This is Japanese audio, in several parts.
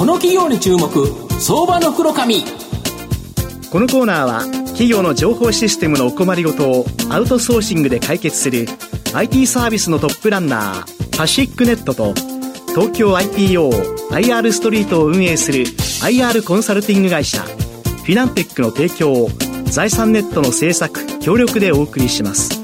この企業に注目相場の袋紙このコーナーは企業の情報システムのお困りごとをアウトソーシングで解決する IT サービスのトップランナーパシックネットと東京 IPOIR ストリートを運営する IR コンサルティング会社フィナンテックの提供を財産ネットの制作協力でお送りします。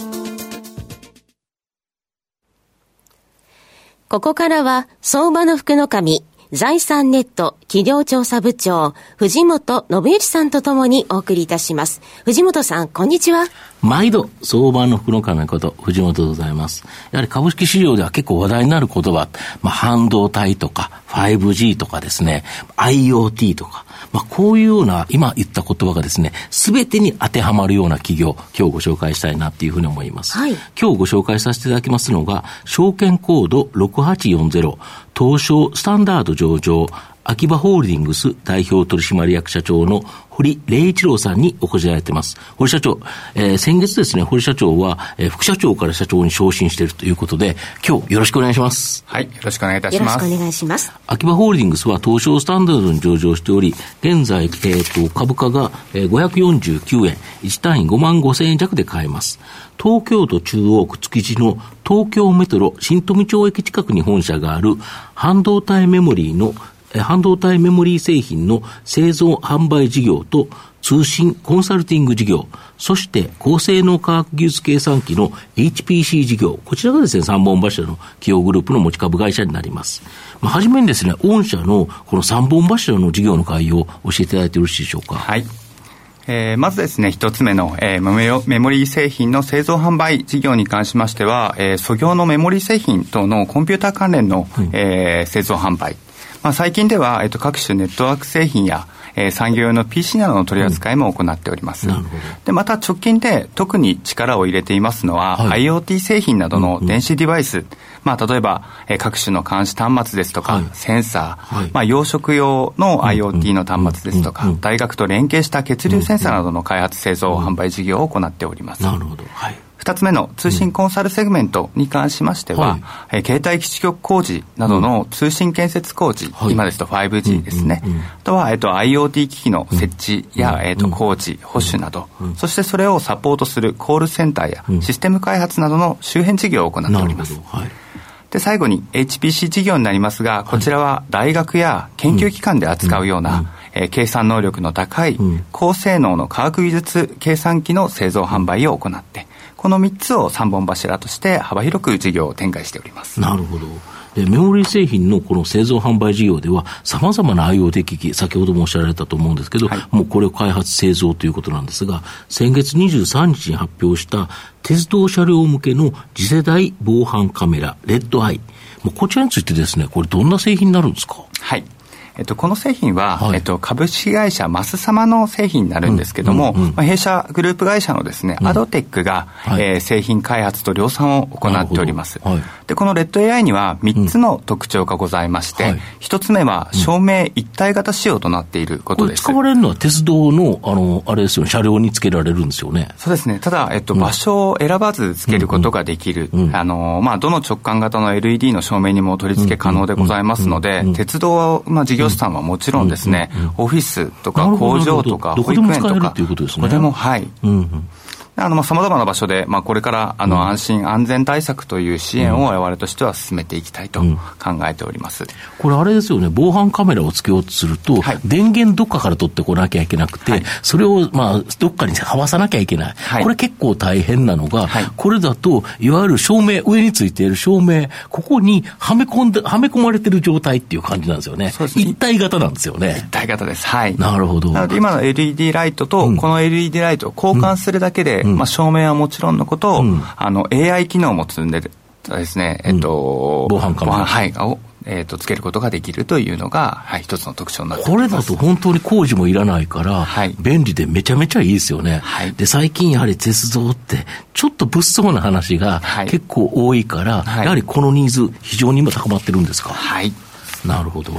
ここからは相場の福の神財産ネット企業調査部長、藤本信之さんとともにお送りいたします。藤本さん、こんにちは。毎度、相場の福の神こと、藤本でございます。やはり株式市場では結構話題になる言葉、まあ、半導体とか、5G とかですね、IoT とか、まあ、こういうような、今言った言葉がですね、すべてに当てはまるような企業、今日ご紹介したいなっていうふうに思います。はい、今日ご紹介させていただきますのが、証券コード6840、東証スタンダード上場、秋葉ホールディングス代表取締役社長の堀礼一郎さんにお越しいただいています。堀社長、えー、先月ですね、堀社長は、えー、副社長から社長に昇進しているということで、今日よろしくお願いします。はい、よろしくお願いいたします。よろしくお願いします。秋葉ホールディングスは東証スタンダードに上場しており、現在、えー、と株価が、えー、549円、1単位5万5千円弱で買えます。東京都中央区築地の東京メトロ新富町駅近くに本社がある半導体メモリーの半導体メモリー製品の製造販売事業と通信コンサルティング事業、そして高性能科学技術計算機の HPC 事業、こちらがですね、三本柱の企業グループの持ち株会社になります。まあ、はじめにですね、御社のこの三本柱の事業の概要を教えていただいてよろしいでしょうか。はい。えー、まずですね、一つ目の、えー、メモリー製品の製造販売事業に関しましては、えー、素業のメモリー製品等のコンピューター関連の、うん、えー、製造販売、まあ、最近では、えっと、各種ネットワーク製品や、えー、産業用の PC などの取り扱いも行っております。うん、で、また直近で特に力を入れていますのは、はい、IoT 製品などの電子デバイス、うんうん、まあ、例えば、えー、各種の監視端末ですとか、はい、センサー、はい、まあ、養殖用の IoT の端末ですとか、大学と連携した血流センサーなどの開発、製造、販売事業を行っております。なるほど。はい2つ目の通信コンサルセグメントに関しましては、うんはい、え携帯基地局工事などの通信建設工事、うん、今ですと 5G ですね、うんうん。うん、あとは、えっと、IoT 機器の設置や、えっと、工事、保守など、そしてそれをサポートするコールセンターやシステム開発などの周辺事業を行っております。で、最後に HPC 事業になりますが、こちらは大学や研究機関で扱うような、えー、計算能力の高い、高性能の科学技術計算機の製造販売を行って、この3つを3本柱として幅広く事業を展開しております。なるほど。メモリー製品のこの製造販売事業では、さまざまな IoT 機器、先ほどもおっしゃられたと思うんですけど、はい、もうこれを開発、製造ということなんですが、先月23日に発表した鉄道車両向けの次世代防犯カメラ、レッドアイ。もうこちらについてですね、これどんな製品になるんですか？はい。えっと、この製品は、はい、えっと、株式会社マス様の製品になるんですけども、うんうんうん、まあ、弊社グループ会社のですね、うん、アドテックが、はい、えー、製品開発と量産を行っております。はい、で、このレッド AI には3つの特徴がございまして、うん、1つ目は照明一体型仕様となっていることです。使われるのは鉄道の、あの、あれですよね、車両につけられるんですよね。そうですね。ただ、えっと、場所を選ばずつけることができる、うんうん、あの、まあ、どの直感型の LED の照明にも取り付け可能でございますので、鉄道は、まあ、事業者さんはもちろんですね、オフィスとか工場とか保育園とか、ここでも、はい。あの、まあ、様々な場所で、まあ、これから、あの、安心安全対策という支援を我々としては進めていきたいと考えております。うん、これあれですよね、防犯カメラをつけようとすると、はい、電源どっかから取ってこなきゃいけなくて、はい、それを、まあ、どっかにはわさなきゃいけない。はい、これ結構大変なのが、これだと、いわゆる照明、上についている照明、ここにはめ込んで、はめ込まれてる状態っていう感じなんですよね。そうですね。一体型なんですよね。一体型です。はい。なるほど。なので、今の LED ライトと、この LED ライトを交換するだけで、うん、まあ、照明はももちろんのことを、うん、あの AI 機能も積んでですね、えっと、防犯カメラ。はい、を、えっ、と、つけることができるというのが、はい、一つの特徴になってこれだと本当に工事もいらないから、はい、便利でめちゃめちゃいいですよね。はい、で、最近やはり鉄道って、ちょっと物騒な話が結構多いから、はい、やはりこのニーズ、非常に今高まってるんですか？はい。なるほど。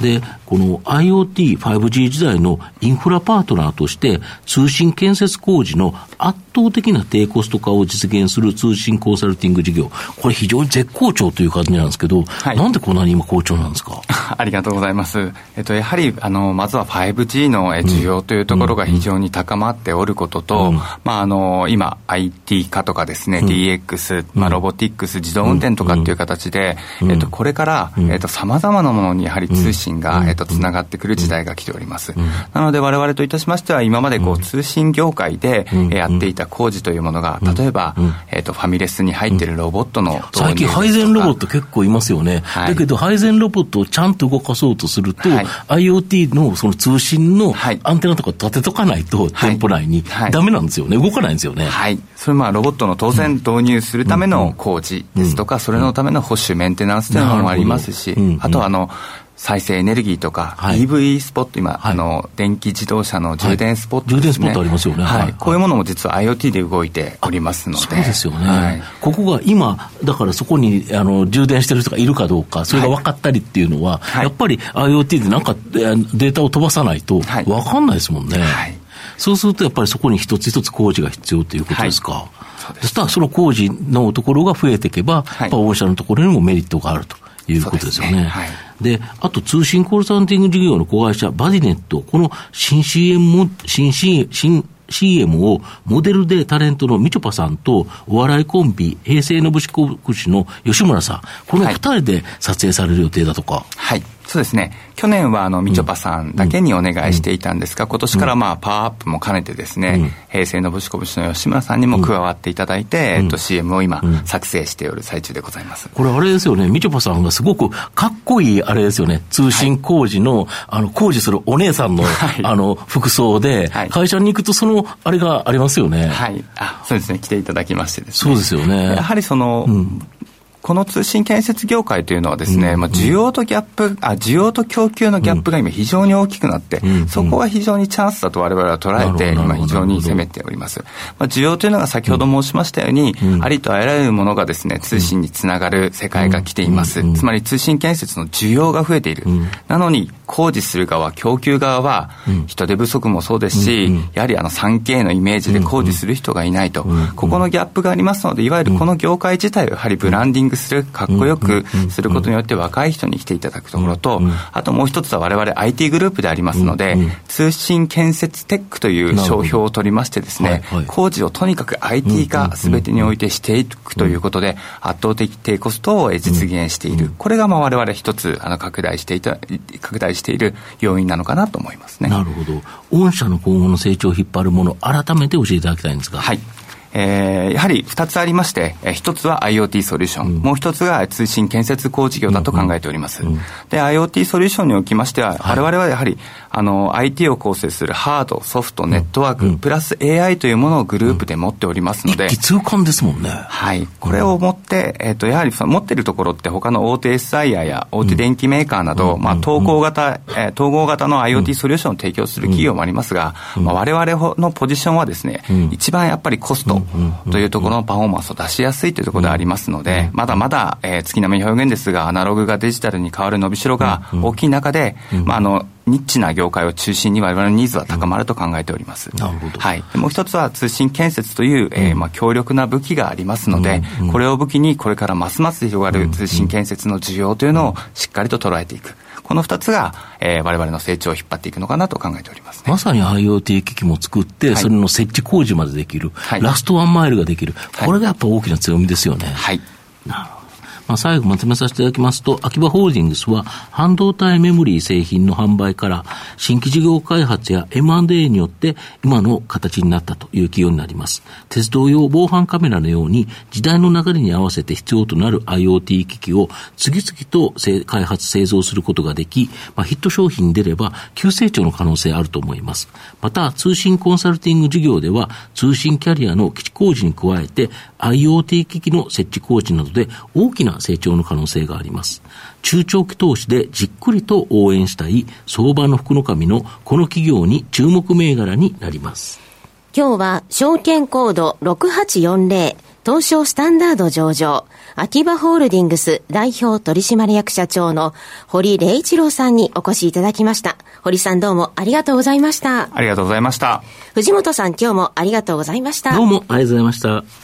で、この IoT、5G 時代のインフラパートナーとして、通信建設工事の圧倒的な低コスト化を実現する通信コンサルティング事業、これ非常に絶好調という感じなんですけど、はい、なんでこんなに今好調なんですか？ありがとうございます。えっと、やはり、あの、まずは 5G の需要というところが非常に高まっておることと、うん、まあ、あの、今、IT 化とかですね、うん、DX、まあ、ロボティックス、自動運転とかっていう形で、えっと、これから、えっと、様々なものにやはり通信が、えっと、つながってくる時代が来ております。なので、我々といたしましては、今までこう、通信業界でやっていた工事というものが、例えば、えっと、ファミレスに入っているロボットの最近、配膳ロボット結構いますよね。だけど、配膳ロボットをちゃんと動かそうとすると、IoT のその通信のアンテナとか立てとかないと、店舗内に、だめなんですよね。動かないんですよね。はい。それまあ、ロボットの当然導入するための工事ですとか、それのための保守、メンテナンスというのもありますし、あとはあの、再生エネルギーとか、はい、EV スポット、今、はい、あの、電気自動車の充電スポット、ねはい、充電スポットありますよね。はい。こういうものも実は IoT で動いておりますので。そうですよね。ここが今、だからそこにあの充電してる人がいるかどうか、それが分かったりっていうのは、やっぱり IoT でなんかデータを飛ばさないと分かんないですもんね。はい。そうするとやっぱりそこに一つ一つ工事が必要ということですか。はい、そしたらその工事のところが増えていけば、はい、御社のところにもメリットがあるということですよね。で、あと通信コンサルティング事業の子会社、バディネット、この新 CM も、新 CM、新 CM をモデルでタレントのみちょぱさんとお笑いコンビ、平成のぶしこぶしの吉村さん、この二人で撮影される予定だとか。はいそうですね。去年はあのみちょぱさんだけにお願いしていたんですが、今年からまあパワーアップも兼ねてですね、平成のぶしこぶしの吉村さんにも加わっていただいて、えっと CM を今作成しておる最中でございます。これあれですよね、みちょぱさんがすごくかっこいいあれですよね、通信工事の、あの工事するお姉さんの、あの服装で、会社に行くとそのあれがありますよね。はい。あ、そうですね、来ていただきましてですね。そうですよね。やはりその、この通信建設業界というのはですね、うん、まあ、需要とギャップ、あ、需要と供給のギャップが今非常に大きくなって、うん、そこは非常にチャンスだと我々は捉えて、今非常に攻めております。まあ、需要というのが先ほど申しましたように、うん、ありとあらゆるものがですね、通信につながる世界が来ています。つまり通信建設の需要が増えている。なのに、工事する側、供給側は、人手不足もそうですし、やはりあの 3K のイメージで工事する人がいないと、ここのギャップがありますので、いわゆるこの業界自体をやはりブランディングする、かっこよくすることによって若い人に来ていただくところと、あともう一つは我々 IT グループでありますので、通信建設テックという商標を取りましてですね、工事をとにかく IT 化すべてにおいてしていくということで、圧倒的低コストを実現している。これがまあ我々一つあの拡大していた、拡大している要因なのかなと思いますね。なるほど。御社の今後の成長を引っ張るもの、改めて教えていただきたいんですが。はい。えー、やはり2つありまして、えー、1つは IoT ソリューション、うん、もう1つが通信建設工事業だと考えております。で、IoT ソリューションにおきましては、はい、我々はやはり、あの、IT を構成するハード、ソフト、ネットワーク、プラス AI というものをグループで持っておりますので。一気通貫ですもんね。はい。これを持って、えっ、ー、と、やはり持ってるところって他の大手 SIR や大手電機メーカーなど、まあ、統合型、えー、統合型の IoT ソリューションを提供する企業もありますが、まあ、我々のポジションはですね、一番やっぱりコストというところのパフォーマンスを出しやすいというところでありますので、まだまだ、えー、月並み表現ですが、アナログがデジタルに変わる伸びしろが大きい中で、まあ、あの、ニッチな業界を中心に我々のニーズは高まると考えております。なるほど。はい。もう一つは通信建設という、えー、まあ強力な武器がありますので、これを武器にこれからますます広がる通信建設の需要というのをしっかりと捉えていく。この二つが、えー、我々の成長を引っ張っていくのかなと考えております、ね、まさに IoT 機器も作って、はい、それの設置工事までできる、はい、ラストワンマイルができる、これがやっぱ大きな強みですよね。はい。なるほど。まあ、最後まとめさせていただきますと、秋葉ホールディングスは半導体メモリー製品の販売から新規事業開発や M&A によって今の形になったという企業になります。鉄道用防犯カメラのように時代の流れに合わせて必要となる IoT 機器を次々と開発製造することができ、まあ、ヒット商品に出れば急成長の可能性あると思います。また、通信コンサルティング事業では通信キャリアの基地工事に加えて IoT 機器の設置工事などで大きな成長の可能性があります。中長期投資でじっくりと応援したい相場の福の神のこの企業に注目銘柄になります。今日は証券コード6840東証スタンダード上場秋葉ホールディングス代表取締役社長の堀礼一郎さんにお越しいただきました。堀さんどうもありがとうございました。ありがとうございました。藤本さん今日もありがとうございました。どうもありがとうございました。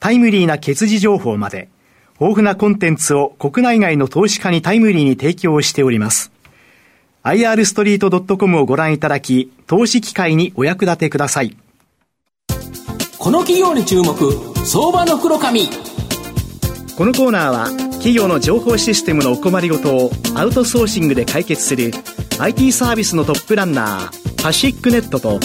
タイムリーな決時情報まで豊富なコンテンツを国内外の投資家にタイムリーに提供しております。IR ストリート .com をご覧いただき、投資機会にお役立てください。この企業に注目相場の袋紙このコーナーは企業の情報システムのお困りごとをアウトソーシングで解決する IT サービスのトップランナーパシックネットと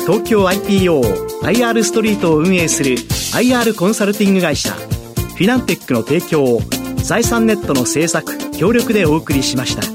東京 IPOIR ストリートを運営する IR コンサルティング会社フィナンテックの提供を財産ネットの制作協力でお送りしました。